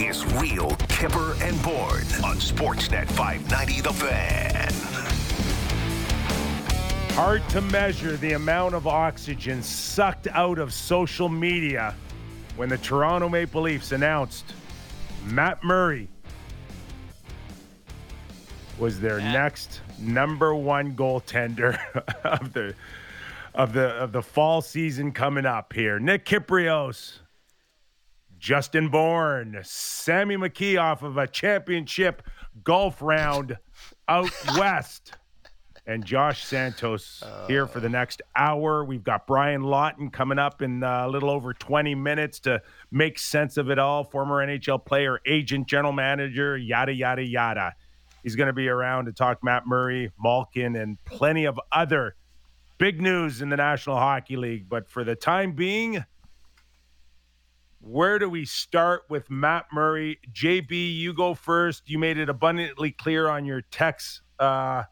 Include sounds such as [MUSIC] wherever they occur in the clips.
is Real Kipper and Bourne on Sportsnet 590 The Fan. Hard to measure the amount of oxygen sucked out of social media when the Toronto Maple Leafs announced Matt Murray was their next number one goaltender [LAUGHS] of the of the of the fall season coming up here. Nick Kypreos, Justin Bourne, Sammy McKee off of a championship golf round out [LAUGHS] west. And Josh Santos here for the next hour. We've got Brian Lawton coming up in uh, a little over 20 minutes to make sense of it all. Former NHL player, agent, general manager, yada, yada, yada. He's going to be around to talk Matt Murray, Malkin, and plenty of other big news in the National Hockey League. But for the time being, where do we start with Matt Murray? JB, you go first. You made it abundantly clear on your text, uh,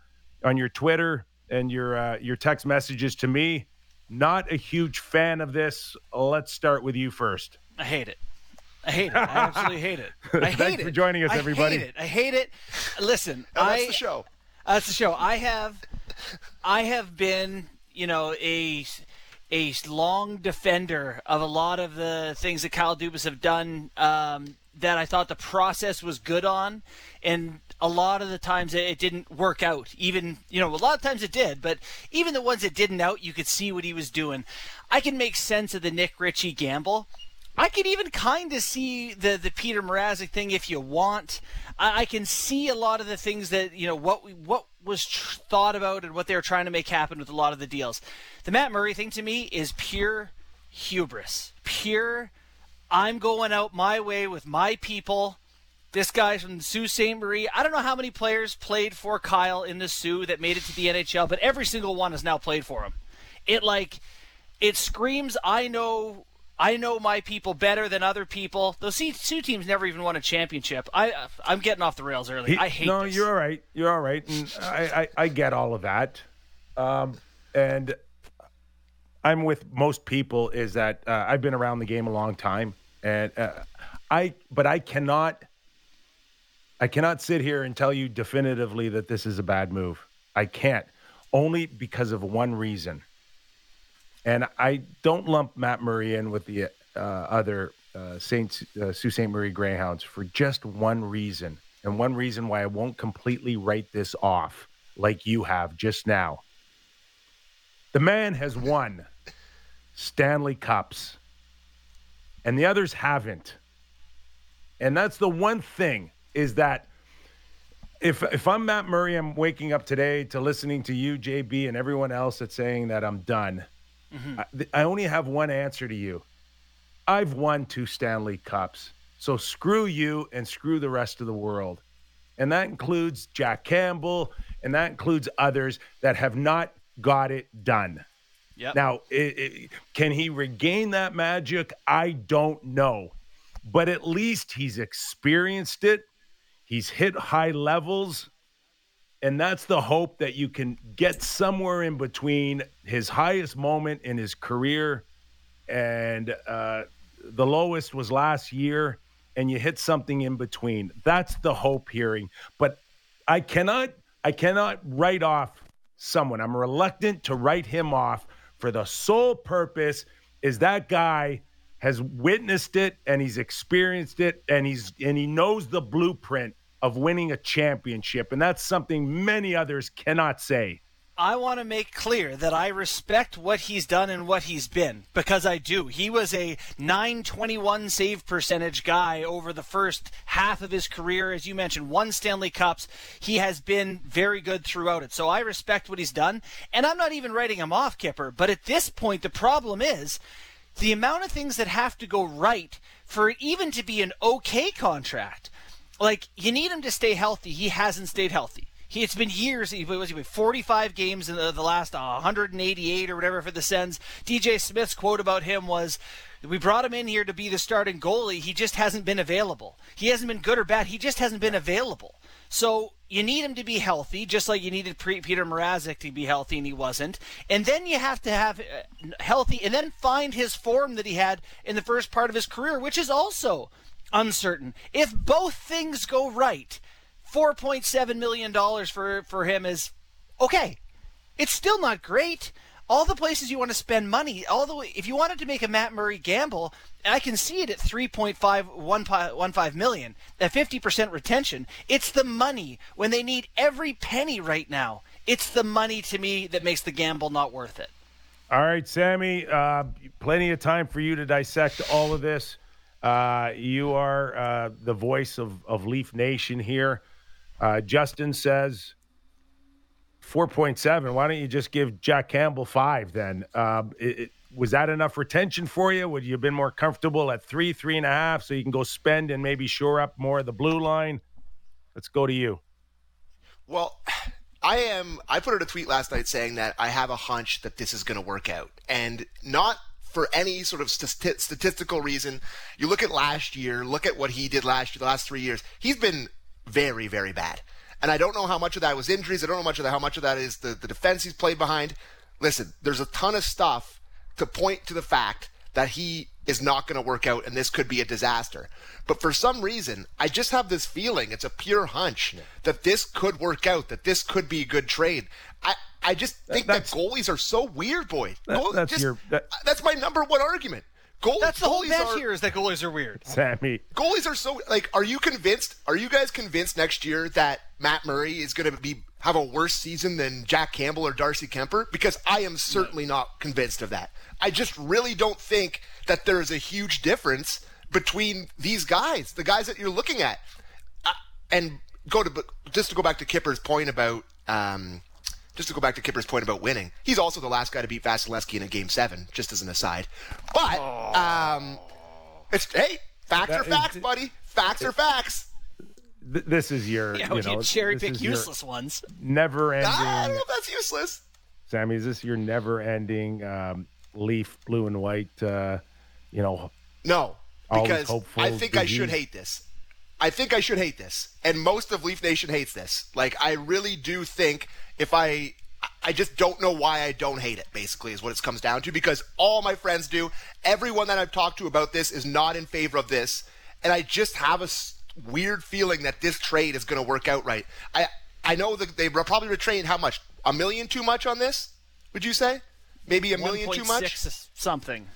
on your Twitter, and your uh, your text messages to me. Not a huge fan of this. Let's start with you first. I hate it. I hate it. I absolutely hate it. [LAUGHS] I hate Thanks it. for joining us, everybody. I hate it. I hate it. Listen, [LAUGHS] And that's I, the show. That's the show. I have, I have been, you know, a a long defender of a lot of the things that Kyle Dubas have done um, that I thought the process was good on, and a lot of the times it, it didn't work out. Even you know, a lot of times it did, but even the ones that didn't out, you could see what he was doing. I can make sense of the Nick Ritchie gamble. I can even kind of see the the Peter Mrazek thing if you want. I, I can see a lot of the things that you know what we, what was tr- thought about and what they were trying to make happen with a lot of the deals. The Matt Murray thing to me is pure hubris, pure. I'm going out my way with my people. This guy's from the Sault Ste. Marie. I don't know how many players played for Kyle in the Soo that made it to the NHL, but every single one has now played for him. It like it screams I know I know my people better than other people. Those two teams never even won a championship. I I'm getting off the rails early. He- I hate No, this. you're all right. You're all right, and I, I, I get all of that. Um, and I'm with most people. Is that uh, I've been around the game a long time, and uh, I but I cannot. I cannot sit here and tell you definitively that this is a bad move. I can't, only because of one reason. And I don't lump Matt Murray in with the uh, other uh, Saint uh, Sault Ste. Marie Greyhounds for just one reason, and one reason why I won't completely write this off like you have just now. The man has won Stanley Cups, and the others haven't. And that's the one thing is that if if I'm Matt Murray, I'm waking up today to listening to you, JB, and everyone else that's saying that I'm done. Mm-hmm. I, I only have one answer to you. I've won two Stanley Cups. So screw you and screw the rest of the world. And that includes Jack Campbell and that includes others that have not got it done. Yep. Now, it, it, can he regain that magic? I don't know. But at least he's experienced it. He's hit high levels. And that's the hope that you can get somewhere in between his highest moment in his career and uh, the lowest was last year, and you hit something in between. That's the hope hearing. But I cannot, I cannot write off someone. I'm reluctant to write him off for the sole purpose is that guy has witnessed it and he's experienced it and he's and he knows the blueprint of winning a championship and that's something many others cannot say. I want to make clear that I respect what he's done and what he's been because I do. He was a 921 save percentage guy over the first half of his career. As you mentioned, one Stanley Cups. He has been very good throughout it. So I respect what he's done. And I'm not even writing him off, Kipper. But at this point, the problem is the amount of things that have to go right for it even to be an okay contract. Like, you need him to stay healthy. He hasn't stayed healthy. He, it's been years. He was he 45 games in the, the last uh, 188 or whatever for the Sens. DJ Smith's quote about him was, "We brought him in here to be the starting goalie. He just hasn't been available. He hasn't been good or bad. He just hasn't been available." So you need him to be healthy, just like you needed Peter Mrazek to be healthy, and he wasn't. And then you have to have uh, healthy, and then find his form that he had in the first part of his career, which is also uncertain. If both things go right, four point seven million dollars for for him is okay. It's still not great. All the places you want to spend money, all the way, if you wanted to make a Matt Murray gamble, I can see it at 3.515 million, at 50% retention. It's the money when they need every penny right now. It's the money to me that makes the gamble not worth it. All right, Sammy, uh, plenty of time for you to dissect all of this. Uh, you are uh, the voice of, of Leaf Nation here. Uh, Justin says 4.7. Why don't you just give Jack Campbell five then? Um, it, it, was that enough retention for you? Would you have been more comfortable at three, three and a half so you can go spend and maybe shore up more of the blue line? Let's go to you. Well, [SIGHS] I am. I put out a tweet last night saying that I have a hunch that this is going to work out, and not for any sort of st- statistical reason. You look at last year, look at what he did last year, the last three years. He's been very, very bad. And I don't know how much of that was injuries. I don't know much of that, how much of that is the, the defense he's played behind. Listen, there's a ton of stuff to point to the fact that he is not going to work out and this could be a disaster. But for some reason, I just have this feeling, it's a pure hunch, that this could work out, that this could be a good trade. I, I just think that, that goalies are so weird, boy. That, that's, just, your, that, that's my number one argument. Goal, That's the whole bet are, here is that goalies are weird. Sammy. Goalies are so like. Are you convinced? Are you guys convinced next year that Matt Murray is going to be have a worse season than Jack Campbell or Darcy Kuemper? Because I am certainly no. not convinced of that. I just really don't think that there is a huge difference between these guys, the guys that you're looking at, and go to just to go back to Kipper's point about um, just to go back to Kipper's point about winning, he's also the last guy to beat Vasilevskiy in a game seven, just as an aside. But um, it's hey, facts that are facts, buddy. Facts it, are facts. Th- this is your yeah, you know cherry pick useless ones. Never ending. I don't know if that's useless. Sammy, is this your never ending um, leaf blue and white? Uh, you know. No, because I think I should hate this. I think I should hate this, and most of Leaf Nation hates this. Like I really do think if I I just don't know why I don't hate it, basically, is what it comes down to, because all my friends do. Everyone that I've talked to about this is not in favor of this. And I just have a weird feeling that this trade is going to work out right. I, I know that they probably retrained how much? A million too much on this? Would you say? Maybe a million too much? something.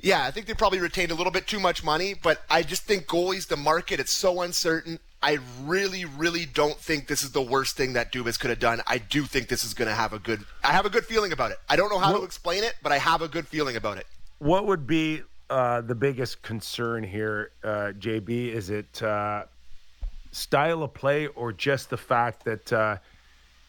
Yeah, I think they probably retained a little bit too much money, but I just think goalies, the market, it's so uncertain. I really, really don't think this is the worst thing that Dubas could have done. I do think this is going to have a good. I have a good feeling about it. I don't know how what, to explain it, but I have a good feeling about it. What would be uh, the biggest concern here, uh, JB? Is it uh, style of play or just the fact that uh,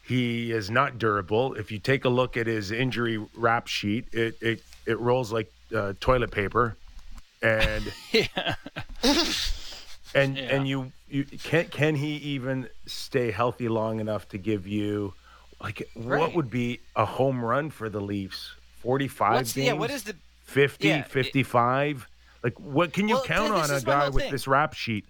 he is not durable? If you take a look at his injury rap sheet, it it, it rolls like uh, toilet paper, and [LAUGHS] yeah. and yeah. and you you can can he even stay healthy long enough to give you like right. what would be a home run for the Leafs? 45 What's, games? Yeah, what is the 50, yeah, 55? It, like what can you well, count on a guy with thing. this rap sheet?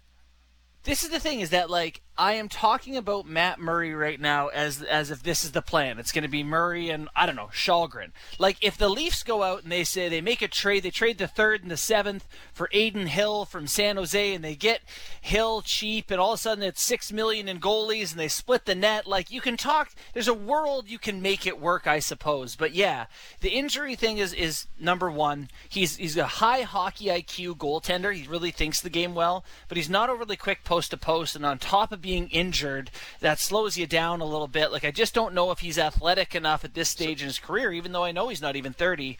This is the thing is that like I am talking about Matt Murray right now as as if this is the plan. It's going to be Murray and I don't know Kallgren. Like if the Leafs go out and they say they make a trade, they trade the third and the seventh for Adin Hill from San Jose, and they get Hill cheap, and all of a sudden it's six million in goalies, and they split the net. Like you can talk. There's a world you can make it work, I suppose. But yeah, the injury thing is is number one. He's he's a high hockey IQ goaltender. He really thinks the game well, but he's not overly quick post to post, and on top of being injured, that slows you down a little bit. Like I just don't know if he's athletic enough at this stage in his career, even though I know he's not even 30.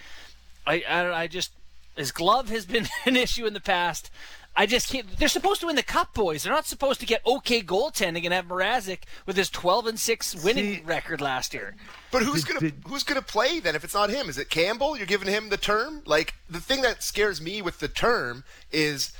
I I, I just his glove has been [LAUGHS] an issue in the past. I just can't. They're supposed to win the cup, boys. They're not supposed to get okay goaltending and have Mrazek with his 12 and six winning See, record last year. But who's did, gonna did, who's gonna play then if it's not him? Is it Campbell? You're giving him the term. Like the thing that scares me with the term is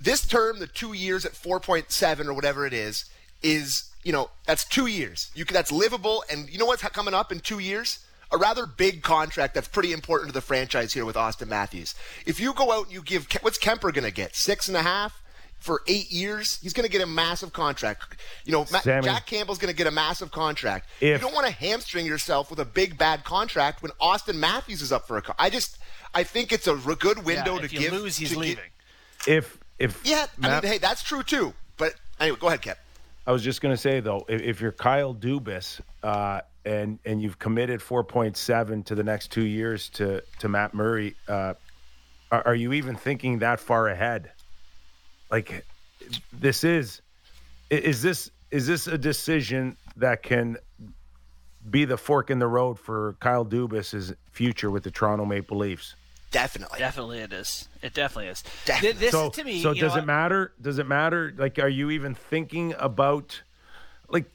this term, the two years at 4.7 or whatever it is, is, you know, that's two years. You can, that's livable. And you know what's coming up in two years? A rather big contract that's pretty important to the franchise here with Auston Matthews. If you go out and you give, what's Kuemper going to get? Six and a half? for eight years, he's going to get a massive contract. You know, Sammy, Jack Campbell's going to get a massive contract. If, you don't want to hamstring yourself with a big bad contract when Auston Matthews is up for a. I just, I think it's a good window yeah, to give. Lose, he's leaving. Get, if if Yeah, Matt, I mean, hey, that's true too. But anyway, go ahead, Kep. I was just going to say though, if, if you're Kyle Dubas uh, and and you've committed 4.7 to the next two years to to Matt Murray, uh, are, are you even thinking that far ahead? Like, this is is this is this a decision that can be the fork in the road for Kyle Dubas's future with the Toronto Maple Leafs? Definitely. Definitely, it is. It definitely is. Definitely. Th- This so, to me. so does know it matter? Does it matter? Like, are you even thinking about, like,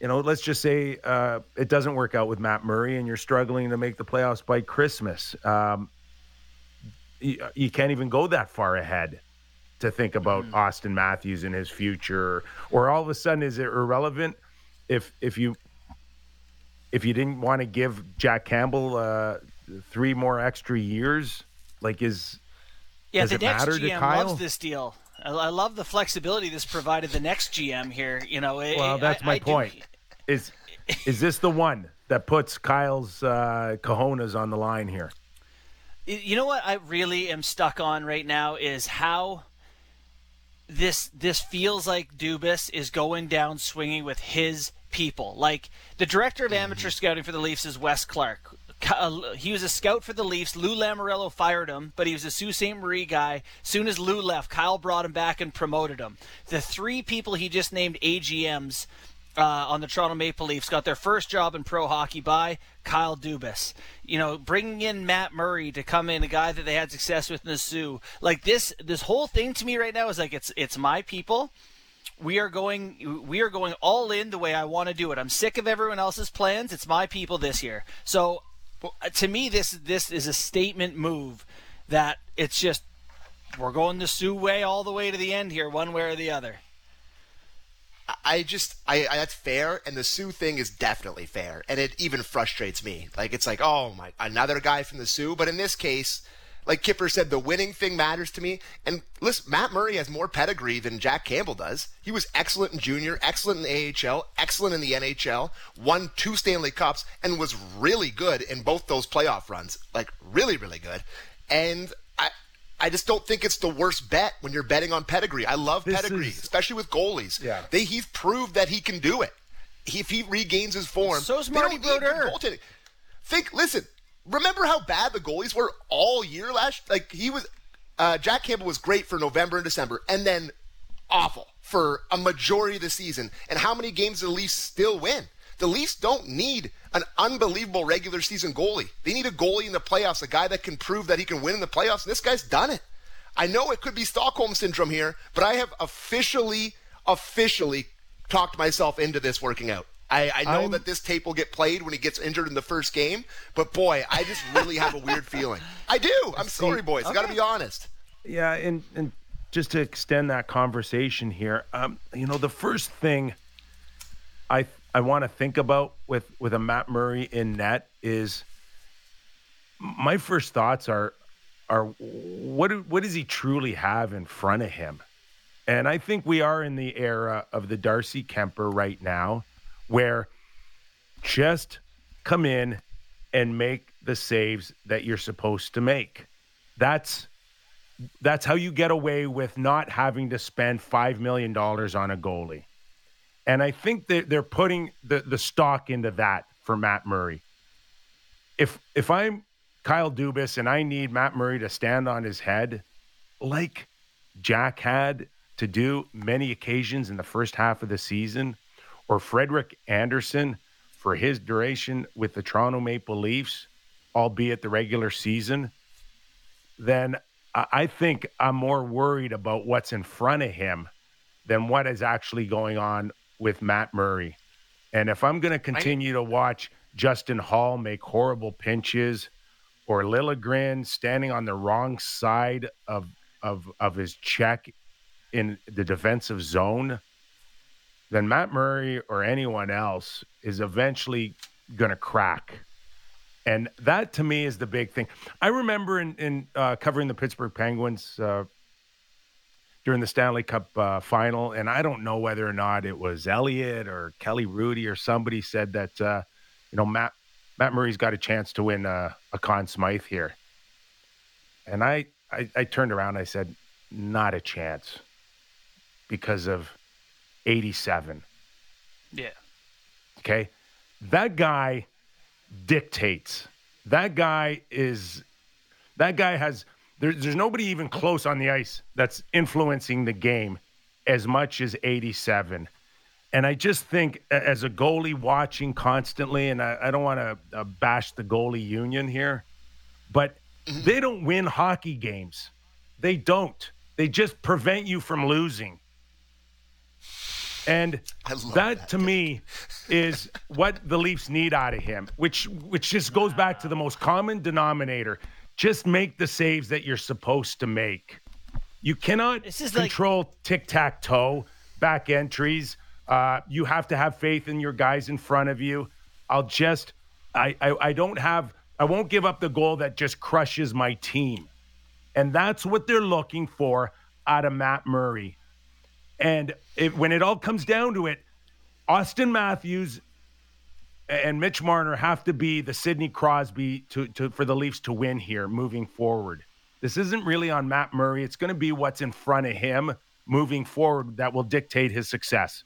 you know, let's just say uh, it doesn't work out with Matt Murray, and you're struggling to make the playoffs by Christmas. Um, you, you can't even go that far ahead to think about Mm-hmm. Auston Matthews and his future, or all of a sudden is it irrelevant if if you if you didn't want to give Jack Campbell uh, three more extra years? Like, is Yeah, the next GM loves this deal. I, I love the flexibility this provided the next GM here. You know, it- Well, that's I- my I do- point. Is is this the one that puts Kyle's uh, cojones on the line here? you know what I really am stuck on right now is how this this feels like Dubas is going down swinging with his people. Like the director of amateur scouting for the Leafs is Wes Clark. Uh, He was a scout for the Leafs. Lou Lamoriello fired him, but he was a Sault Ste. Marie guy. Soon as Lou left, Kyle brought him back and promoted him. The three people he just named AGMs uh, on the Toronto Maple Leafs got their first job in pro hockey by Kyle Dubas. You know, bringing in Matt Murray to come in, a guy that they had success with in the Soo. Like this, this whole thing to me right now is like it's it's my people. We are going we are going all in the way I want to do it. I'm sick of everyone else's plans. It's my people this year. So Uh, to me, this this is a statement move that it's just we're going the Soo way all the way to the end here, one way or the other. I just, I, I that's fair, and the Soo thing is definitely fair, and it even frustrates me. Like it's like, oh my, another guy from the Soo, but in this case, like Kipper said, the winning thing matters to me. And listen, Matt Murray has more pedigree than Jack Campbell does. He was excellent in junior, excellent in AHL, excellent in the NHL, won two Stanley Cups, and was really good in both those playoff runs. Like really, really good. And I, I just don't think it's the worst bet when you're betting on pedigree. I love This pedigree, is- especially with goalies. Yeah. They he's proved that he can do it. He, if he regains his form, so they Marty don't need good Brodeur. goaltending. Think, listen. Remember how bad the goalies were all year last? Like he was, uh, Jack Campbell was great for November and December, and then awful for a majority of the season. And how many games the Leafs still win? The Leafs don't need an unbelievable regular season goalie. They need a goalie in the playoffs, a guy that can prove that he can win in the playoffs. And this guy's done it. I know it could be Stockholm syndrome here, but I have officially, officially talked myself into this working out. I, I know I'm- that this tape will get played when he gets injured in the first game, but boy, I just really have a weird feeling. I do. I'm sorry, boys. I got to be honest. Yeah, and and just to extend that conversation here, um, you know, the first thing I I want to think about with with a Matt Murray in net is my first thoughts are are what what does he truly have in front of him? And I think we are in the era of the Darcy Kuemper right now, where just come in and make the saves that you're supposed to make. That's that's how you get away with not having to spend five million dollars on a goalie. And I think that they're putting the, the stock into that for Matt Murray. If if I'm Kyle Dubas and I need Matt Murray to stand on his head, like Jack had to do many occasions in the first half of the season, or Frederik Andersen for his duration with the Toronto Maple Leafs, albeit the regular season, then I think I'm more worried about what's in front of him than what is actually going on with Matt Murray. And if I'm going to continue to watch Justin Holl make horrible pinches or Liljegren standing on the wrong side of of of his check in the defensive zone, then Matt Murray or anyone else is eventually going to crack. And that to me is the big thing. I remember in, in uh, covering the Pittsburgh Penguins uh, during the Stanley Cup uh, final, and I don't know whether or not it was Elliot or Kelly Hrudey or somebody said that uh, you know Matt Matt Murray's got a chance to win uh, a Conn Smythe here. And I, I I turned around, I said, not a chance because of 87. Yeah. Okay. That guy dictates. That guy is, that guy has, there, there's nobody even close on the ice that's influencing the game as much as 87. And I just think, as a goalie watching constantly, and I, I don't want to uh, bash the goalie union here, but they don't win hockey games. They don't. They just prevent you from losing. And I love that, that. to me is what the Leafs need out of him, which which just goes back to the most common denominator. Just make the saves that you're supposed to make. You cannot This is like- control tic tac toe, back entries. Uh, you have to have faith in your guys in front of you. I'll just, I, I, I don't have, I won't give up the goal that just crushes my team. And that's what they're looking for out of Matt Murray. And it, when it all comes down to it, Auston Matthews and Mitch Marner have to be the Sidney Crosby to, to for the Leafs to win here moving forward. This isn't really on Matt Murray. It's going to be what's in front of him moving forward that will dictate his success.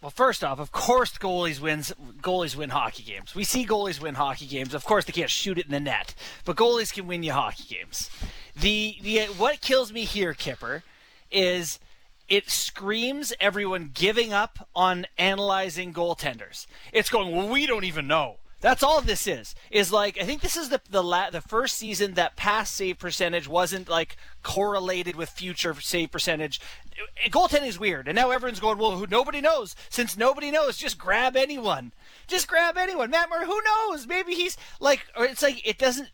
Well, first off, of course, goalies wins. Goalies win hockey games. We see goalies win hockey games. Of course, they can't shoot it in the net, but goalies can win you hockey games. The the what kills me here, Kipper, is it screams everyone giving up on analyzing goaltenders. It's going, well, we don't even know. That's all this is. Is like I think this is the the la- the first season that past save percentage wasn't like correlated with future save percentage. Goaltending is weird, and now everyone's going, well, who, nobody knows. Since nobody knows, just grab anyone. Just grab anyone. Matt Murray, who knows? Maybe he's like, or it's like it doesn't.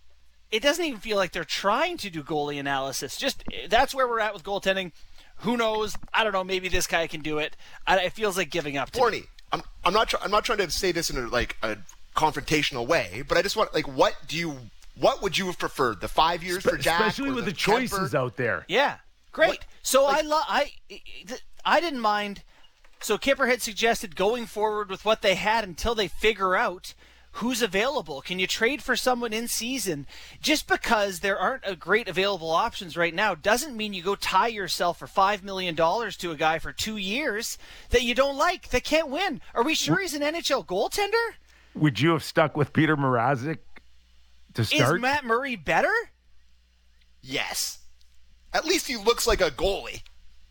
It doesn't even feel like they're trying to do goalie analysis. Just that's where we're at with goaltending. Who knows? I don't know. Maybe this guy can do it. I, it feels like giving up. To me. Borny, I'm, I'm not try- I'm not trying to say this in a, like a confrontational way, but I just want like what do you what would you have preferred the five years for Jack, Especially or with the, the choices Kuemper? out there. Yeah, great. What- so like- I love I I didn't mind. So Kipper had suggested going forward with what they had until they figure out who's available. Can you trade for someone in season? Just because there aren't a great available options right now doesn't mean you go tie yourself for five million dollars to a guy for two years that you don't like that can't win. Are we sure he's an NHL goaltender? Would you have stuck with Peter Mrazek to Is? Matt Murray better? Yes. At least he looks like a goalie.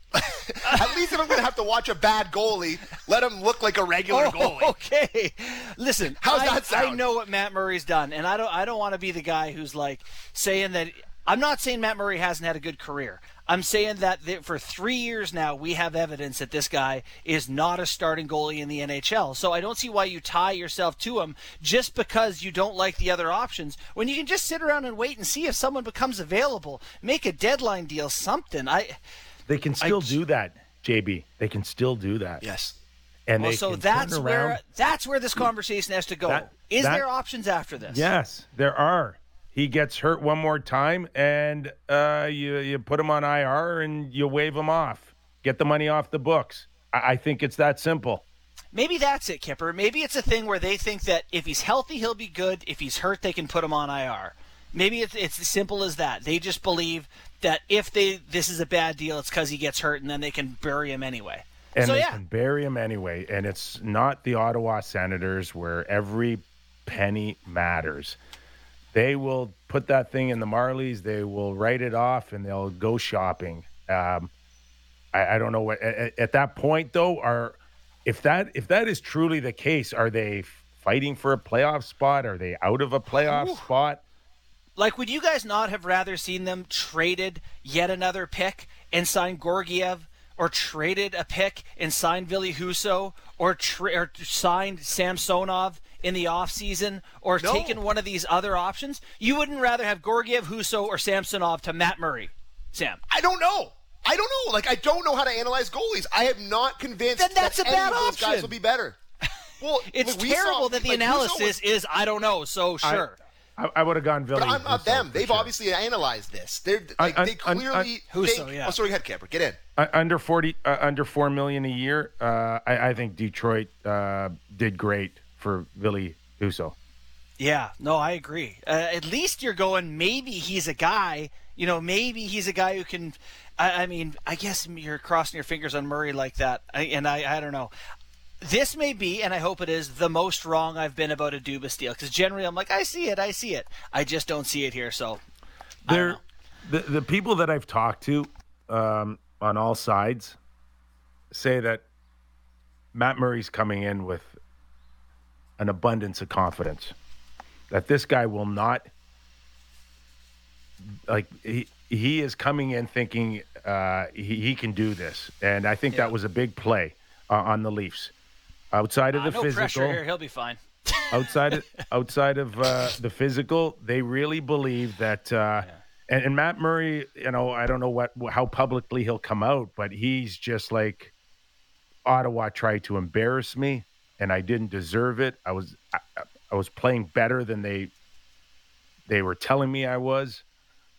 [LAUGHS] At least if I'm going to have to watch a bad goalie, let him look like a regular oh, goalie. Oh, okay. Listen, How's I, that sound? I know what Matt Murray's done, and I don't. I don't want to be the guy who's like saying that. I'm not saying Matt Murray hasn't had a good career. I'm saying that th- for three years now, we have evidence that this guy is not a starting goalie in the NHL. So I don't see why you tie yourself to him just because you don't like the other options when you can just sit around and wait and see if someone becomes available. Make a deadline deal, something. I. They can still do that, JB. They can still do that. Yes. And Well, they so that's where that's where this conversation has to go. That- Is that- there options after this? Yes, there are. He gets hurt one more time, and uh, you you put him on IR and you wave him off. Get the money off the books. I, I think it's that simple. Maybe that's it, Kipper. Maybe it's a thing where they think that if he's healthy, he'll be good. If he's hurt, they can put him on IR. Maybe it's, it's as simple as that. They just believe that if they this is a bad deal, it's because he gets hurt, and then they can bury him anyway. And so they yeah, can bury him anyway. And it's not the Ottawa Senators where every penny matters. They will put that thing in the Marlies. They will write it off, and they'll go shopping. Um, I, I don't know what at, at that point though. Are if that if that is truly the case, are they fighting for a playoff spot? Are they out of a playoff spot? Like would you guys not have rather seen them traded yet another pick and signed Georgiev, or traded a pick and signed Billy Husso, or, tra- or signed Samsonov in the offseason, or No. taken one of these other options? You wouldn't rather have Georgiev, Husso, or Samsonov to Matt Murray, Sam. I don't know. I don't know. Like I don't know how to analyze goalies. I am not convinced Then that's that a any bad of those option. guys will be better. [LAUGHS] Well, It's look, we saw- terrible that the like, analysis was- is I don't know, so sure. I, I would have gone Billy. but I'm not Husso them. They've sure. obviously analyzed this. They're like, I- they I- I- clearly Husso, think. yeah. Oh, sorry, go ahead, Camper. Get in. Uh, under forty, uh, under four million a year. Uh, I, I think Detroit uh, did great for Billy Husso. Yeah, no, I agree. Uh, at least you're going. Maybe he's a guy. You know, maybe he's a guy who can I, I mean, I guess you're crossing your fingers on Murray like that, I, and I, I don't know. This may be, and I hope it is, the most wrong I've been about a Dubas deal. Because generally, I'm like, I see it, I see it. I just don't see it here. So, there, the the people that I've talked to um, on all sides say that Matt Murray's coming in with an abundance of confidence that this guy will not like he he is coming in thinking uh, he, he can do this, and I think Yeah. that was a big play uh, on the Leafs. Outside of uh, the no physical, pressure here. He'll be fine. [LAUGHS] outside of [LAUGHS] outside of uh, the physical, they really believe that. Uh, and, and Matt Murray, you know, I don't know what how publicly he'll come out, but he's just like Ottawa tried to embarrass me, and I didn't deserve it. I was I, I was playing better than they they were telling me I was,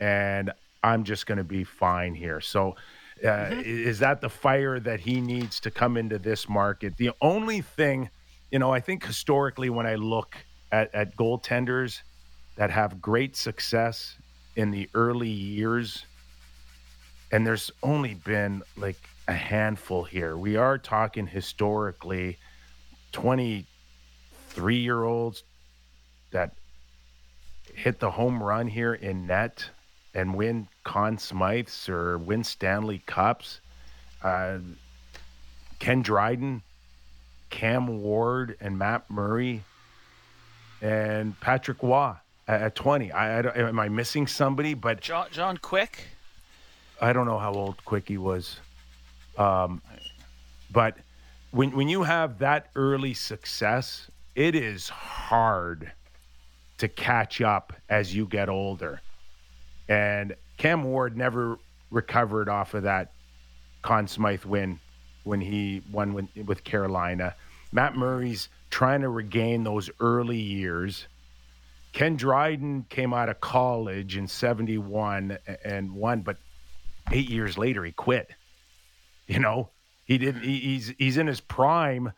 and I'm just going to be fine here. So. Uh, Is that the fire that he needs to come into this market? The only thing, you know, I think historically when I look at, at goaltenders that have great success in the early years, and there's only been like a handful here. We are talking historically 23 year olds that hit the home run here in net and win Conn Smythes or win Stanley Cups. Uh, Ken Dryden, Cam Ward, and Matt Murray, and Patrick Roy at, at 20. I, I don't- am I missing somebody? But John, John Quick. I don't know how old Quickie was. Um, but when when you have that early success, it is hard to catch up as you get older. And Cam Ward never recovered off of that Conn Smythe win when he won with, with Carolina. Matt Murray's trying to regain those early years. Ken Dryden came out of college in 71 and won, but eight years later he quit. You know, he didn't. He, he's he's in his prime,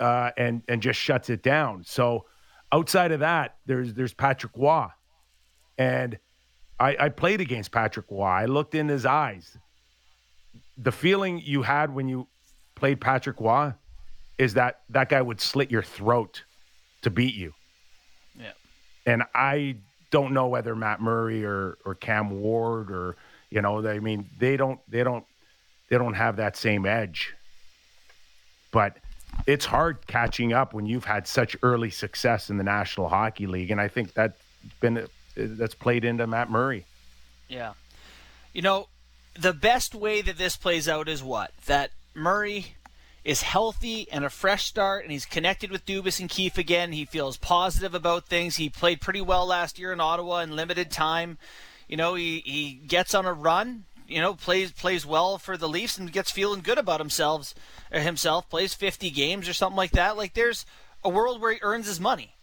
uh, and and just shuts it down. So outside of that, there's there's Patrick Roy, and I, I played against Patrick Roy. I looked in his eyes. The feeling you had when you played Patrick Roy is that that guy would slit your throat to beat you. Yeah. And I don't know whether Matt Murray or or Cam Ward or you know, I mean, they don't they don't they don't have that same edge. But it's hard catching up when you've had such early success in the National Hockey League, and I think that's been that's played into Matt Murray. Yeah. You know, the best way that this plays out is what? That Murray is healthy and a fresh start, and he's connected with Dubas and Keefe again. He feels positive about things. He played pretty well last year in Ottawa in limited time. You know, he, he gets on a run. You know, plays plays well for the Leafs and gets feeling good about himself. Himself plays 50 games or something like that. Like there's a world where he earns his money.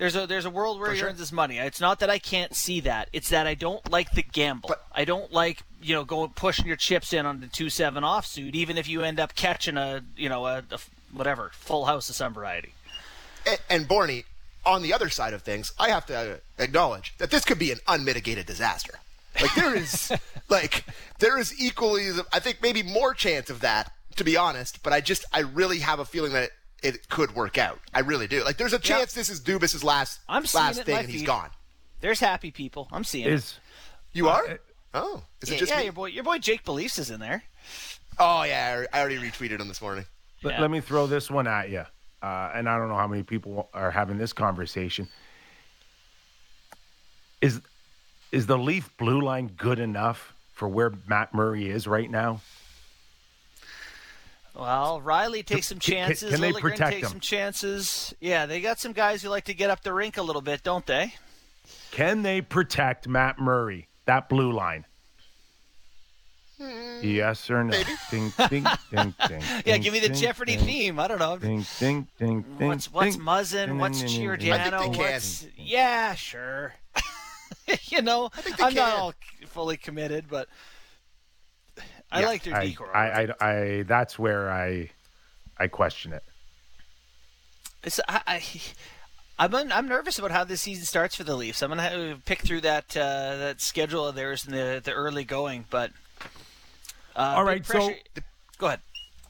There's a there's a world where For he sure. earns his money. It's not that I can't see that. It's that I don't like the gamble. But- I don't like you know going pushing your chips in on the two seven offsuit, even if you end up catching a you know a, a whatever full house of some variety. And, and Borny, on the other side of things, I have to acknowledge that this could be an unmitigated disaster. Like there is, [LAUGHS] like there is equally, I think maybe more chance of that, to be honest. But I just, I really have a feeling that it could work out. I really do. Like there's a chance this is Dubas's last I'm last it thing my and he's feed. gone. There's happy people. I'm seeing it. Is You are? uh, oh, is it Yeah, just yeah, me? your boy, your boy Jake Beliefs is in there. Oh yeah, I already retweeted him this morning. let, Yeah. let me throw this one at you, uh, and I don't know how many people are having this conversation. Is is the Leaf blue line good enough for where Matt Murray is right now? Well, Rielly takes some Can- can- chances. can they Liljegren protect takes him? some chances. Yeah, they got some guys who like to get up the rink a little bit, don't they? Can they protect Matt Murray, that blue line? Hmm. Yes or no? Ding, ding, [LAUGHS] ding, ding, Yeah, ding, give me the ding, Jeopardy ding, theme. I don't know. Ding, ding, ding, ding, What's what's ding, Muzzin? ding, What's Giordano? think they can. What's yeah, sure. [LAUGHS] you know, think they I'm not all fully committed, but I Yeah, like their I, decor. I, I, I, that's where I, I question it. It's, I, I, [LAUGHS] I'm un, I'm nervous about how this season starts for the Leafs. I'm gonna pick through that uh, that schedule of theirs in the the early going, but Uh, All right, so- pressure- go ahead.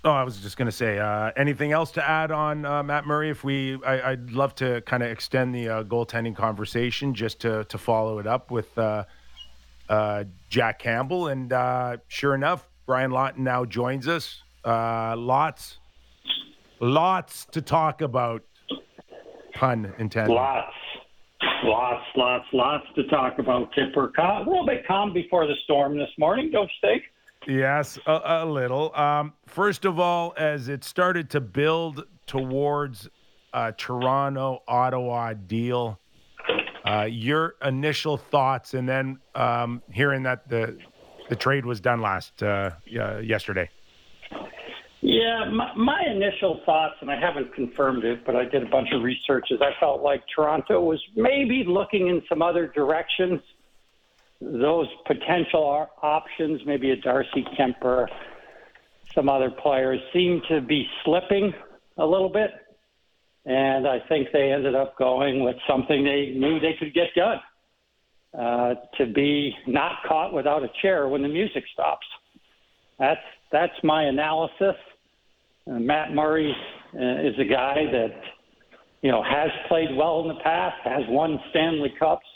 Oh, I was just going to say, uh, anything else to add on uh, Matt Murray? If we, I, I'd love to kind of extend the uh, goaltending conversation just to to follow it up with uh, uh, Jack Campbell, and uh, sure enough, Brian Lawton now joins us. Uh, lots, lots to talk about. Pun intended. Lots, lots, lots, lots to talk about. Tipper, Cal- a little bit calm before the storm this morning, don't you think? Yes, a, a little. Um, first of all, as it started to build towards a Toronto Ottawa deal, uh, your initial thoughts, and then um, hearing that the the trade was done last uh, yesterday. Yeah, my, my initial thoughts, and I haven't confirmed it, but I did a bunch of research, is I felt like Toronto was maybe looking in some other directions. Those potential options, maybe a Darcy Kuemper, some other players, seem to be slipping a little bit. And I think they ended up going with something they knew they could get done uh, to be not caught without a chair when the music stops. That's that's my analysis. Uh, Matt Murray uh, is a guy that you know has played well in the past, has won Stanley Cups.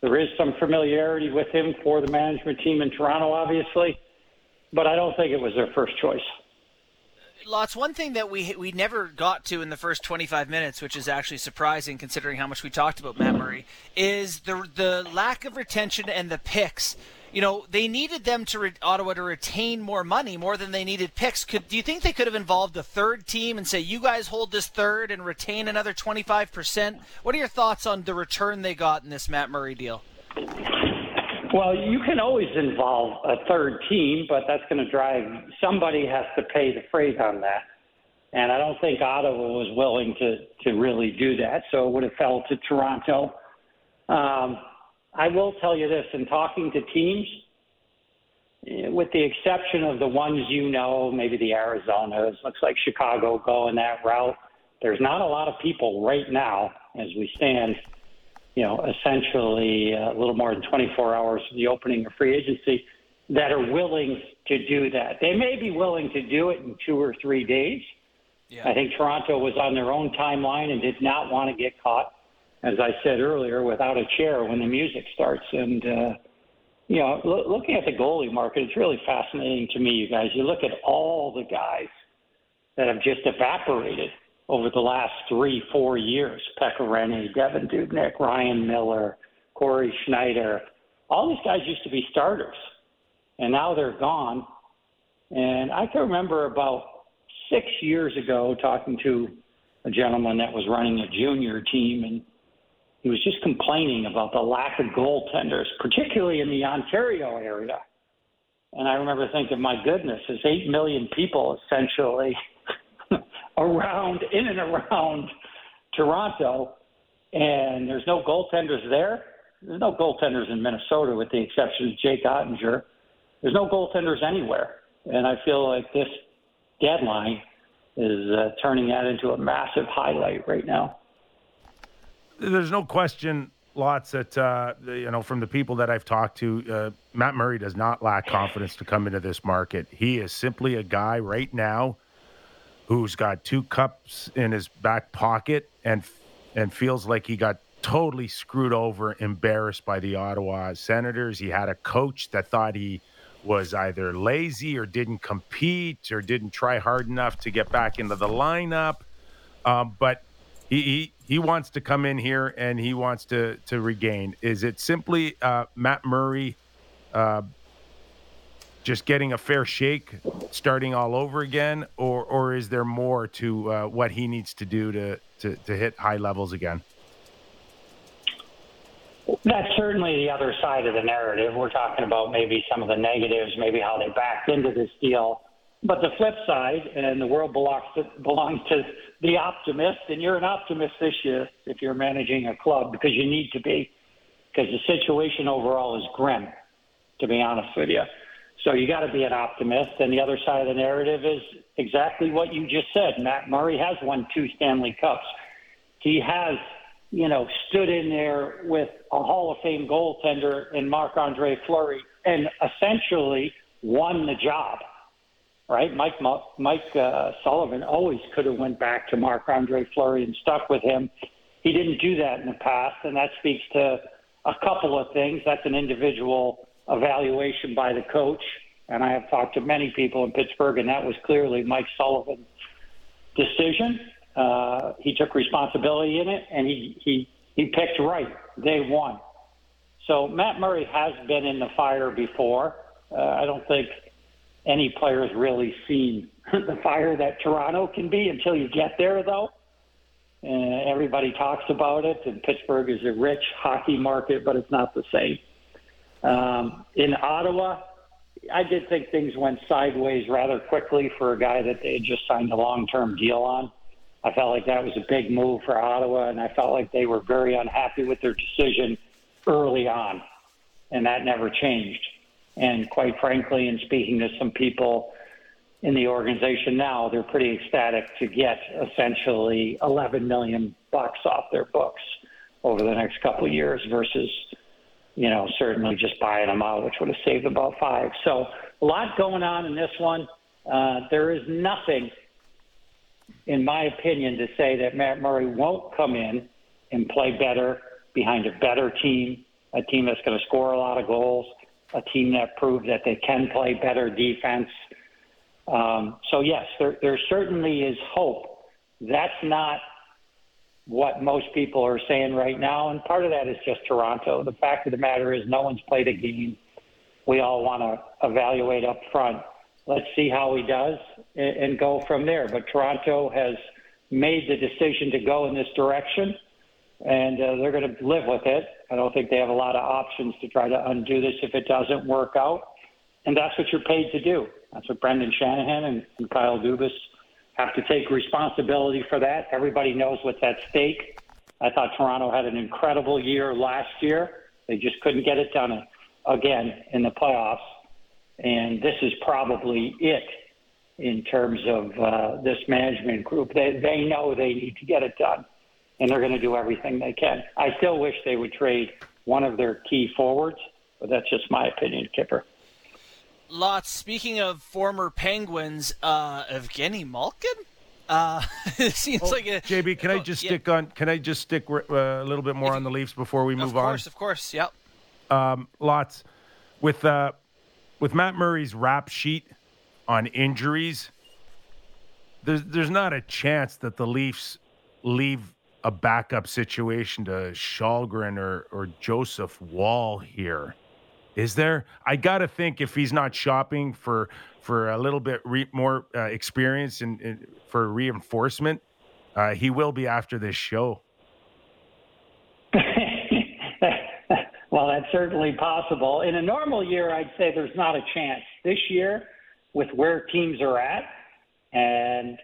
There is some familiarity with him for the management team in Toronto, obviously, but I don't think it was their first choice. Lots. One thing that we we never got to in the first 25 minutes, which is actually surprising considering how much we talked about Matt Murray, is the the lack of retention and the picks. You know, they needed them to re- Ottawa to retain more money, more than they needed picks. Could do you think they could have involved a third team and say, "You guys hold this third and retain another 25 percent"? What are your thoughts on the return they got in this Matt Murray deal? Well, you can always involve a third team, but that's going to drive somebody has to pay the freight on that. And I don't think Ottawa was willing to to really do that, so it would have fell to Toronto. Um, I will tell you this: in talking to teams, eh, with the exception of the ones you know, maybe the Arizonas, looks like Chicago going that route. There's not a lot of people right now, as we stand, you know, essentially a little more than 24 hours from the opening of free agency, that are willing to do that. They may be willing to do it in two or three days. I think Toronto was on their own timeline and did not want to get caught, as I said earlier, without a chair when the music starts. And, uh, you know, lo- looking at the goalie market, it's really fascinating to me, you guys. You look at all the guys that have just evaporated over the last three, four years. Pekka Rinne, Devan Dubnyk, Ryan Miller, Cory Schneider. All these guys used to be starters, and now they're gone. And I can remember about six years ago talking to a gentleman that was running a junior team, and he was just complaining about the lack of goaltenders, particularly in the Ontario area. And I remember thinking, my goodness, there's 8 million people essentially [LAUGHS] around, in and around Toronto, and there's no goaltenders there. There's no goaltenders in Minnesota, with the exception of Jake Oettinger. There's no goaltenders anywhere. And I feel like this deadline is uh, turning that into a massive highlight right now. There's no question, lots that uh, you know from the people that I've talked to. Uh, Matt Murray does not lack confidence to come into this market. He is simply a guy right now who's got two cups in his back pocket and and feels like he got totally screwed over, embarrassed by the Ottawa Senators. He had a coach that thought he was either lazy or didn't compete or didn't try hard enough to get back into the lineup. Um, but he, he he wants to come in here and he wants to to regain. Is it simply uh, Matt Murray uh, just getting a fair shake, starting all over again, or or is there more to uh, what he needs to do to, to to hit high levels again? That's certainly the other side of the narrative. We're talking about maybe some of the negatives, maybe how they backed into this deal. But the flip side, and the world belongs to, belongs to the optimist, and you're an optimist this year if you're managing a club because you need to be, because the situation overall is grim, to be honest with you. So you got to be an optimist. And the other side of the narrative is exactly what you just said. Matt Murray has won two Stanley Cups. He has you know, stood in there with a Hall of Fame goaltender in Marc Andre Fleury and essentially won the job, right? Mike Mike uh, Sullivan always could have went back to Marc Andre Fleury and stuck with him. He didn't do that in the past, and that speaks to a couple of things. That's an individual evaluation by the coach, and I have talked to many people in Pittsburgh, and that was clearly Mike Sullivan's decision. Uh, he took responsibility in it, and he he he picked right day one. So Matt Murray has been in the fire before. Uh, I don't think any player has really seen [LAUGHS] the fire that Toronto can be until you get there, though. Uh, everybody talks about it, and Pittsburgh is a rich hockey market, but it's not the same. Um, in Ottawa, I did think things went sideways rather quickly for a guy that they had just signed a long-term deal on. I felt like that was a big move for Ottawa, and I felt like they were very unhappy with their decision early on, and that never changed. And quite frankly, in speaking to some people in the organization now, they're pretty ecstatic to get essentially 11 million bucks off their books over the next couple of years versus, you know, certainly just buying them out, which would have saved about five. So a lot going on in this one. Uh, there is nothing, in my opinion, to say that Matt Murray won't come in and play better behind a better team, a team that's going to score a lot of goals, a team that proved that they can play better defense. Um, so, yes, there, there certainly is hope. That's not what most people are saying right now. And part of that is just Toronto. The fact of the matter is, no one's played a game. We all want to evaluate up front. Let's see how he does and, and go from there. But Toronto has made the decision to go in this direction and uh, they're going to live with it. I don't think they have a lot of options to try to undo this if it doesn't work out. And that's what you're paid to do. That's what Brendan Shanahan and, and Kyle Dubas have to take responsibility for that. Everybody knows what's at stake. I thought Toronto had an incredible year last year. They just couldn't get it done again in the playoffs. And this is probably it in terms of uh, this management group. They, they know they need to get it done and they're going to do everything they can. I still wish they would trade one of their key forwards, but that's just my opinion, Kipper. Lots. Speaking of former Penguins, uh, Evgeny Malkin. Uh, [LAUGHS] it seems oh, like a, JB. Can oh, I just yeah. stick on? Can I just stick uh, a little bit more on the Leafs before we move on? Of course, on? of course. Yep. Um, lots with uh, with Matt Murray's rap sheet on injuries. There's there's not a chance that the Leafs leave a backup situation to Källgren or, or Joseph Woll here. Is there? I got to think if he's not shopping for for a little bit re, more uh, experience and, and, for reinforcement, uh, he will be after this show. [LAUGHS] well, that's certainly possible. In a normal year, I'd say there's not a chance. This year, with where teams are at, and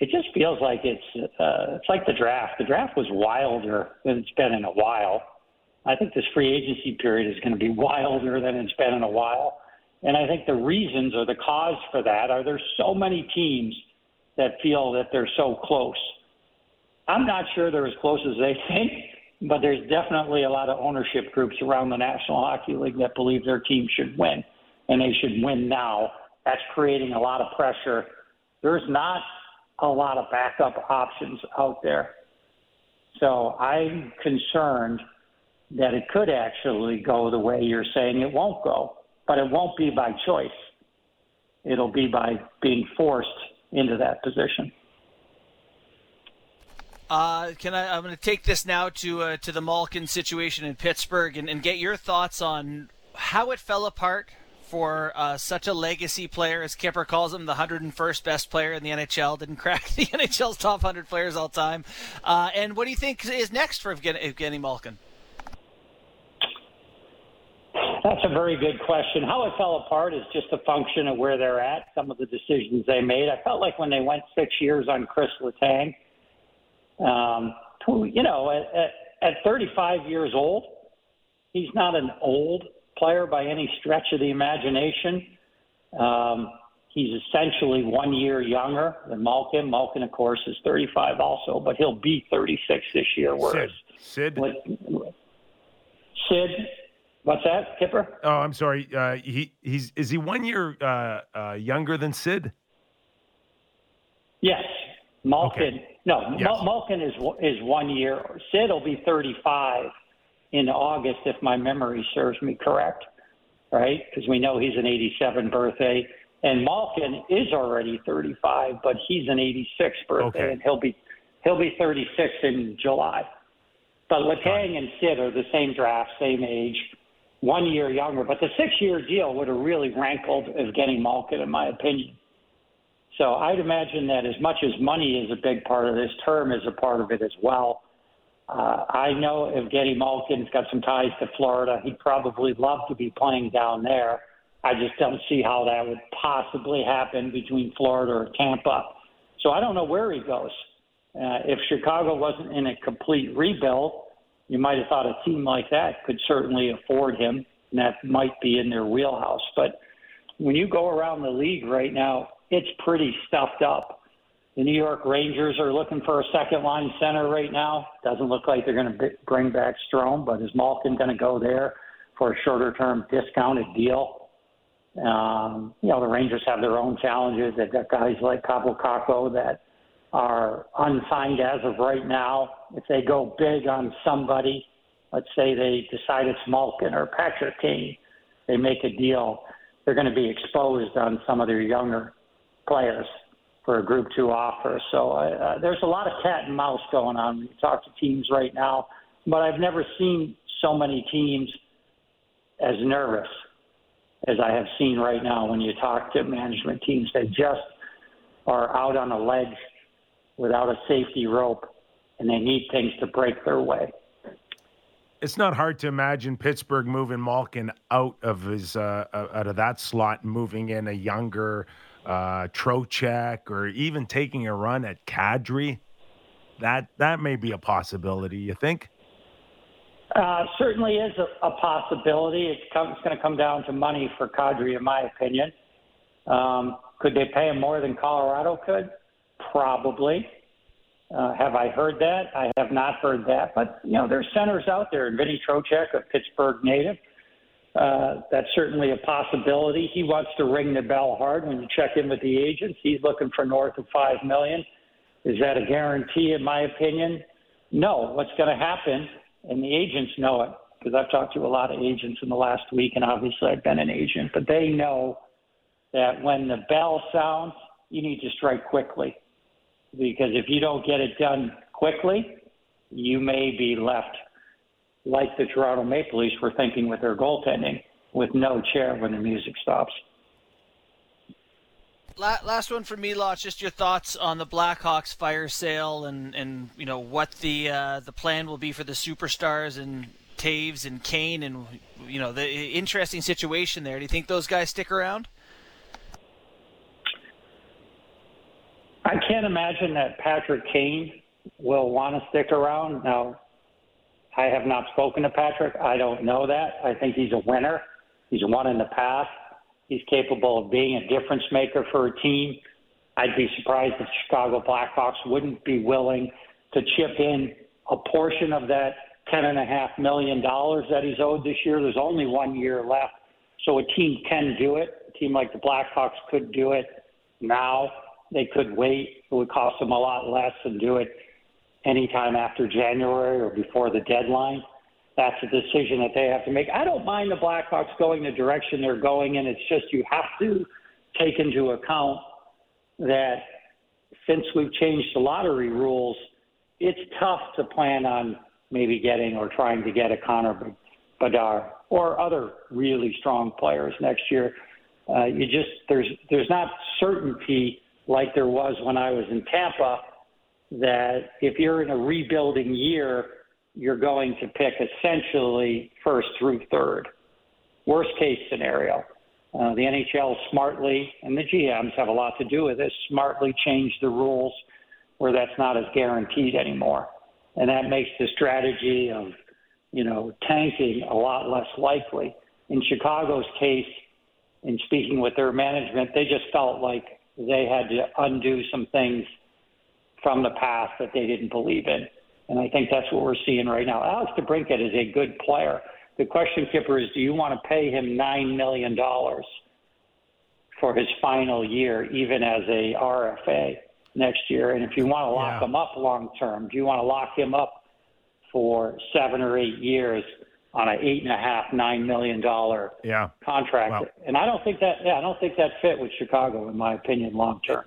it just feels like it's uh, it's like the draft. The draft was wilder than it's been in a while. I think this free agency period is going to be wilder than it's been in a while. And I think the reasons or the cause for that are there's so many teams that feel that they're so close. I'm not sure they're as close as they [LAUGHS] think, but there's definitely a lot of ownership groups around the National Hockey League that believe their team should win, and they should win now. That's creating a lot of pressure. There's not a lot of backup options out there. So I'm concerned that it could actually go the way you're saying it won't go, but it won't be by choice. It'll be by being forced into that position. Uh, can I? I'm going to take this now to uh, to the Malkin situation in Pittsburgh and, and get your thoughts on how it fell apart for uh, such a legacy player, as Kipper calls him, the 101st best player in the NHL. Didn't crack [LAUGHS] the NHL's top 100 players all time. Uh, and what do you think is next for Evgeny, Evgeny Malkin? That's a very good question. How it fell apart is just a function of where they're at, some of the decisions they made. I felt like when they went six years on Chris Letang, um, you know, at, at 35 years old, he's not an old player by any stretch of the imagination. Um, he's essentially one year younger than Malkin. Malkin, of course, is 35 also, but he'll be 36 this year. Whereas Sid, Sid, Sid What's that, Kipper? Oh, I'm sorry. Uh, he he's is he one year uh, uh, younger than Sid? Yes, Malkin. Okay. No, Yes. Malkin is is one year. Sid will be 35 in August, if my memory serves me correct, right? Because we know he's an 87 birthday, and Malkin is already 35, but he's an 86 birthday, Okay. and he'll be he'll be 36 in July. But Letang and Sid are the same draft, same age, one year younger. But the six-year deal would have really rankled Evgeny Malkin, in my opinion. So I'd imagine that as much as money is a big part of this, term is a part of it as well. Uh, I know Evgeny Malkin's got some ties to Florida. He'd probably love to be playing down there. I just don't see how that would possibly happen between Florida or Tampa. So I don't know where he goes. Uh, if Chicago wasn't in a complete rebuild, you might have thought a team like that could certainly afford him, and that might be in their wheelhouse. But when you go around the league right now, it's pretty stuffed up. The New York Rangers are looking for a second line center right now. Doesn't look like they're going to bring back Strome, but is Malkin going to go there for a shorter term discounted deal? Um, you know, the Rangers have their own challenges. They've got guys like Kaapo Kakko that are unsigned as of right now. If they go big on somebody, let's say they decide it's Malkin or Patrick Kane, they make a deal, they're going to be exposed on some of their younger players for a Group Two offer. So uh, there's a lot of cat and mouse going on when you talk to teams right now. But I've never seen so many teams as nervous as I have seen right now when you talk to management teams. They just are out on a ledge without a safety rope, and they need things to break their way. It's not hard to imagine Pittsburgh moving Malkin out of his uh, out of that slot, moving in a younger uh, Trocheck, or even taking a run at Kadri. That that may be a possibility. You think? Uh, certainly is a, a possibility. It's, come, it's going to come down to money for Kadri, in my opinion. Um, could they pay him more than Colorado could? Probably. Uh, have I heard that? I have not heard that. But, you know, there's centers out there. Vinny Trocheck, a Pittsburgh native, uh, that's certainly a possibility. He wants to ring the bell hard when you check in with the agents. He's looking for north of 5 million. Is that a guarantee, in my opinion? No. What's going to happen, and the agents know it, because I've talked to a lot of agents in the last week, and obviously I've been an agent, but they know that when the bell sounds, you need to strike quickly because if you don't get it done quickly, you may be left like the Toronto Maple Leafs were thinking with their goaltending, with no chair when the music stops. Last one for me, Lotz. Just your thoughts on the Blackhawks fire sale and, and you know what the uh, the plan will be for the superstars and Toews and Kane and you know the interesting situation there. Do you think those guys stick around? I can't imagine that Patrick Kane will want to stick around. Now, I have not spoken to Patrick. I don't know that. I think he's a winner. He's won in the past. He's capable of being a difference maker for a team. I'd be surprised if the Chicago Blackhawks wouldn't be willing to chip in a portion of that ten and a half million dollars that he's owed this year. There's only one year left, so a team can do it. A team like the Blackhawks could do it now. They could wait. It would cost them a lot less and do it anytime after January or before the deadline. That's a decision that they have to make. I don't mind the Blackhawks going the direction they're going in. It's just you have to take into account that since we've changed the lottery rules, it's tough to plan on maybe getting or trying to get a Connor Bedard or other really strong players next year. Uh, you just there's there's not certainty like there was when I was in Tampa that if you're in a rebuilding year, you're going to pick essentially first through third. Worst case scenario. Uh, the NHL smartly, and the GMs have a lot to do with this, smartly changed the rules where that's not as guaranteed anymore. And that makes the strategy of, you know, tanking a lot less likely. In Chicago's case, in speaking with their management, they just felt like they had to undo some things from the past that they didn't believe in. And I think that's what we're seeing right now. Alex DeBrincat is a good player. The question, Kipper, is do you want to pay him $9 million for his final year, even as a RFA next year? And if you want to lock Yeah. him up long term, do you want to lock him up for seven or eight years on an eight and a half, nine million dollar Yeah. contract? Wow. And I don't think that, yeah, I don't think that fit with Chicago, in my opinion, long term.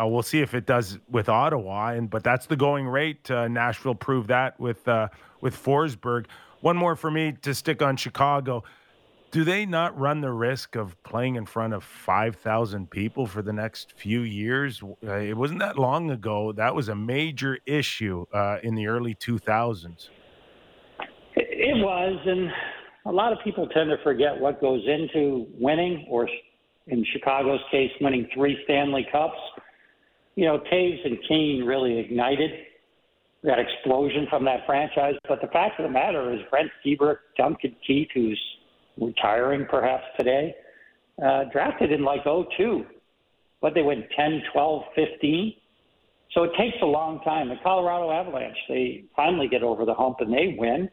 Uh, we'll see if it does with Ottawa, and but that's the going rate. Uh, Nashville proved that with uh, with Forsberg. One more for me to stick on Chicago. Do they not run the risk of playing in front of five thousand people for the next few years? Uh, it wasn't that long ago. That was a major issue uh, in the early two thousands. It was, and a lot of people tend to forget what goes into winning, or in Chicago's case, winning three Stanley Cups. You know, Toews and Kane really ignited that explosion from that franchise. But the fact of the matter is, Brent Seabrook, Duncan Keith, who's retiring perhaps today, uh, drafted in like 02. But they went 10, 12, 15. So it takes a long time. The Colorado Avalanche, they finally get over the hump and they win.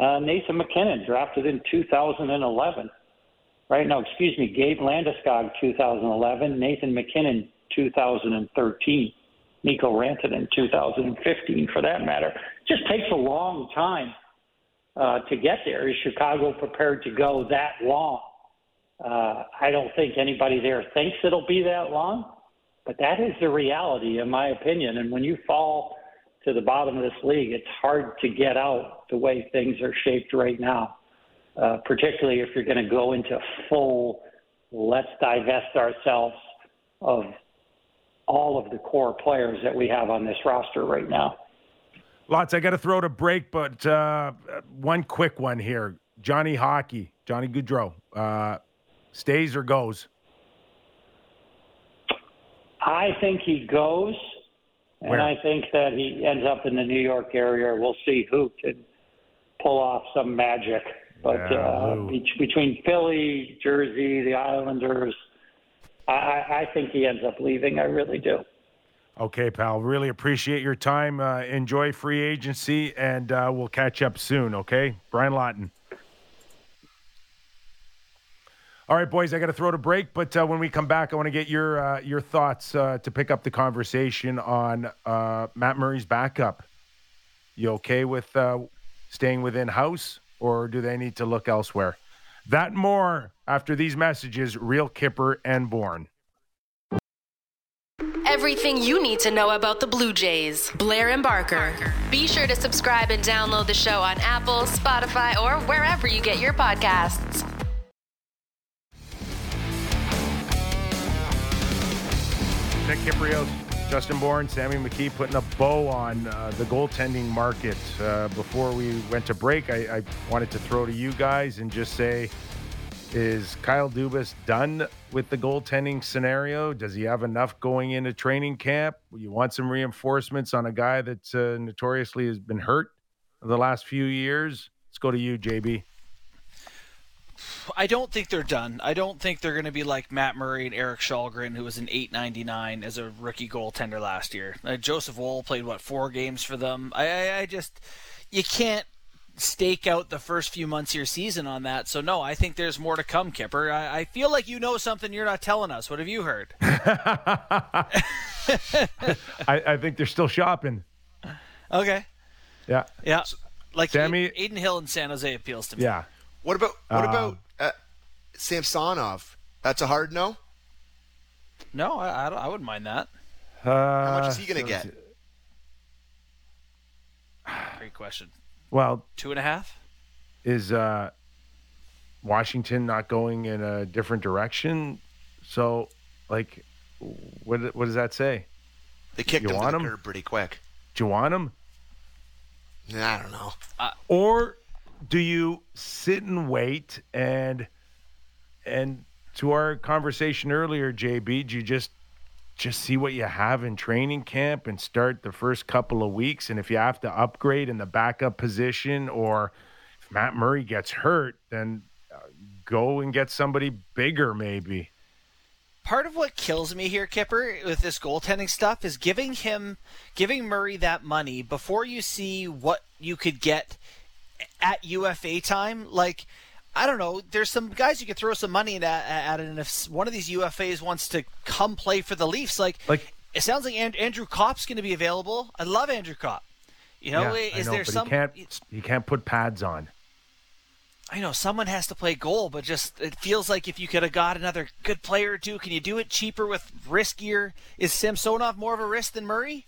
Uh, Nathan MacKinnon, drafted in 2011. Right now, excuse me, Gabe Landeskog, 2011. Nathan MacKinnon, 2013. Nico Rantanen, 2015, for that matter. It Just takes a long time uh, to get there. Is Chicago prepared to go that long? Uh, I don't think anybody there thinks it'll be that long, but that is the reality, in my opinion. And when you fall to the bottom of this league, it's hard to get out the way things are shaped right now, uh, particularly if you're going to go into full, let's divest ourselves of all of the core players that we have on this roster right now. Lots. I got to throw to break, but uh, one quick one here. Johnny Hockey, Johnny Gaudreau, uh, stays or goes? I think he goes, and Where? I think that he ends up in the New York area. We'll see who can pull off some magic. But Yeah, uh, be- between Philly, Jersey, the Islanders, I, I I think he ends up leaving. I really do. Okay, pal. Really appreciate your time. Uh, enjoy free agency, and uh, we'll catch up soon. Okay, Brian Lawton. All right, boys. I got to throw it to break, but uh, when we come back, I want to get your uh, your thoughts uh, to pick up the conversation on uh, Matt Murray's backup. You okay with uh, staying within house, or do they need to look elsewhere? That more after these messages. Real Kyper and Bourne. Everything you need to know about the Blue Jays. Blair and Barker. Be sure to subscribe and download the show on Apple, Spotify, or wherever you get your podcasts. Nick Kypreos, Justin Bourne, Sammy McKee putting a bow on uh, the goaltending market. Uh, before we went to break, I, I wanted to throw to you guys and just say, is Kyle Dubas done with the goaltending scenario? Does he have enough going into training camp? You want some reinforcements on a guy that uh, notoriously has been hurt the last few years? Let's go to you, JB. I don't think they're done. I don't think they're going to be like Matt Murray and Erik Källgren, who was an 8.99 as a rookie goaltender last year. Uh, Joseph Woll played what four games for them. I, I, I just you can't stake out the first few months of your season on that. So no, I think there's more to come, Kipper. I, I feel like you know something you're not telling us. What have you heard? [LAUGHS] I, I think they're still shopping. okay, Yeah. yeah, like Sammy- Aiden, Adin Hill in San Jose appeals to me. Yeah. What about what Um, about uh, Samsonov? That's a hard no. No, I, I, don't, I wouldn't mind that. Uh, How much is he going to get? Great question. Well, Two and a half. is uh, Washington not going in a different direction? So, like, what what does that say? They kicked You him want the him? pretty quick. Do you want him, I don't know. or do you sit and wait and and to our conversation earlier, JB, do you just just see what you have in training camp and start the first couple of weeks? And if you have to upgrade in the backup position, or if Matt Murray gets hurt, then uh, go and get somebody bigger, maybe. part of what kills me here, Kipper, with this goaltending stuff is giving him, giving Murray that money before you see what you could get at UFA time, like I don't know, there's some guys you could throw some money at, at it, and if one of these UFAs wants to come play for the Leafs, like, Like- it sounds like And- Andrew Copp's going to be available. I love Andrew Copp. You know, Yeah, I is know, there but some? He can't, he can't put pads on. I know someone has to play goal, but just it feels like if you could have got another good player or two, can you do it cheaper with riskier? Is Samsonov more of a risk than Murray?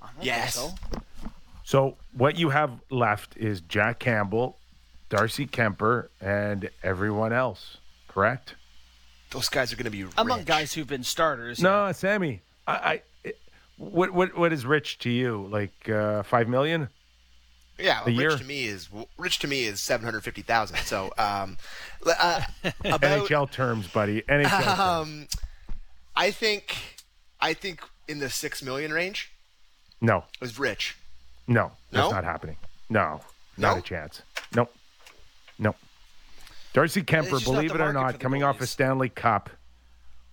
I don't think Yes. so. So what you have left is Jack Campbell, Darcy Kuemper, and everyone else. Correct? Those guys are going to be Among guys who've been starters. No, Sammy. I, I it- what what what is rich to you? Like uh, five million? Yeah, A rich year? to me is rich to me is seven hundred fifty thousand. So um, [LAUGHS] uh, about NHL terms, buddy. NHL [LAUGHS] terms. um, I think I think in the six million range No, is rich. No, that's not happening. No, not a chance. Nope. Nope. Darcy Kuemper, believe it or not, coming off a. Stanley Cup,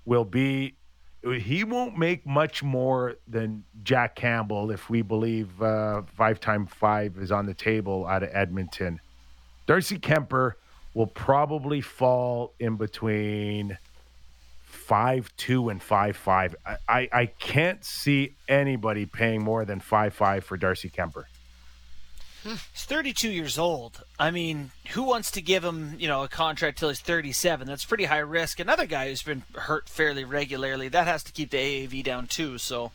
will be. He won't make much more than Jack Campbell if we believe uh, five time five is on the table out of Edmonton. Darcy Kuemper will probably fall in between five two and five five. I, I, I can't see anybody paying more than five five for Darcy Kuemper. He's 32 years old. I mean, who wants to give him, you know, a contract till he's 37? That's pretty high risk. Another guy who's been hurt fairly regularly, that has to keep the AAV down too. So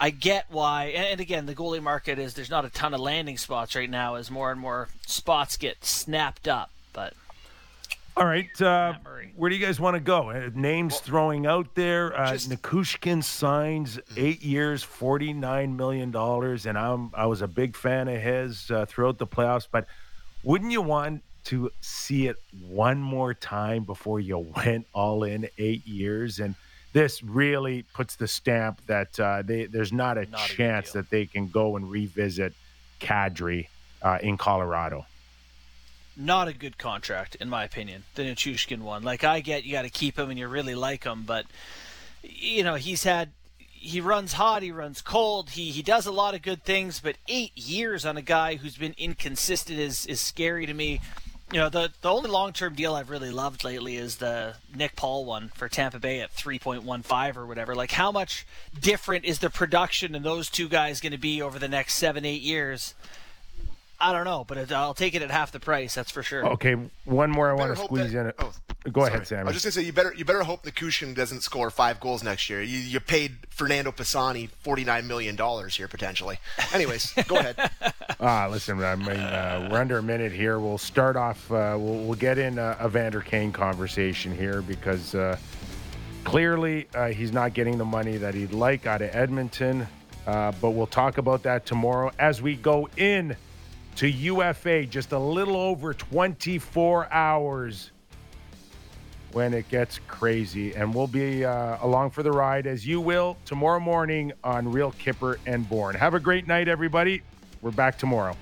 I get why. And, and again, the goalie market is there's not a ton of landing spots right now as more and more spots get snapped up. But All right, uh, where do you guys want to go? Uh, names throwing out there. Uh, just- Nichushkin signs eight years, forty nine million dollars, and I'm I was a big fan of his uh, throughout the playoffs. But wouldn't you want to see it one more time before you [LAUGHS] went all in eight years? And this really puts the stamp that uh, they, there's not a Not chance deal. that they can go and revisit Kadri uh, in Colorado. Not a good contract, in my opinion, the Nichushkin one. Like, I get you got to keep him and you really like him, but, you know, he's had. He runs hot, he runs cold, he, he does a lot of good things, but eight years on a guy who's been inconsistent is, is scary to me. You know, the, the only long term deal I've really loved lately is the Nick Paul one for Tampa Bay at 3.15 or whatever. Like, how much different is the production in those two guys going to be over the next seven, eight years? I don't know, but it, I'll take it at half the price. That's for sure. Okay, one more I want to squeeze that- in. oh, Go sorry. ahead, Sam. I was just gonna say you better you better hope the Kushin doesn't score five goals next year. You, you paid Fernando Pisani forty nine million dollars here potentially. Anyways, go ahead. [LAUGHS] Ah, listen, I mean, uh, we're under a minute here. We'll start off. Uh, we'll, we'll get in a, a Vander Kane conversation here because uh, clearly uh, he's not getting the money that he'd like out of Edmonton. Uh, but we'll talk about that tomorrow as we go in to UFA. Just a little over 24 hours when it gets crazy, and we'll be uh, along for the ride as you will tomorrow morning on Real Kyper and Bourne. Have a great night, everybody. We're back tomorrow.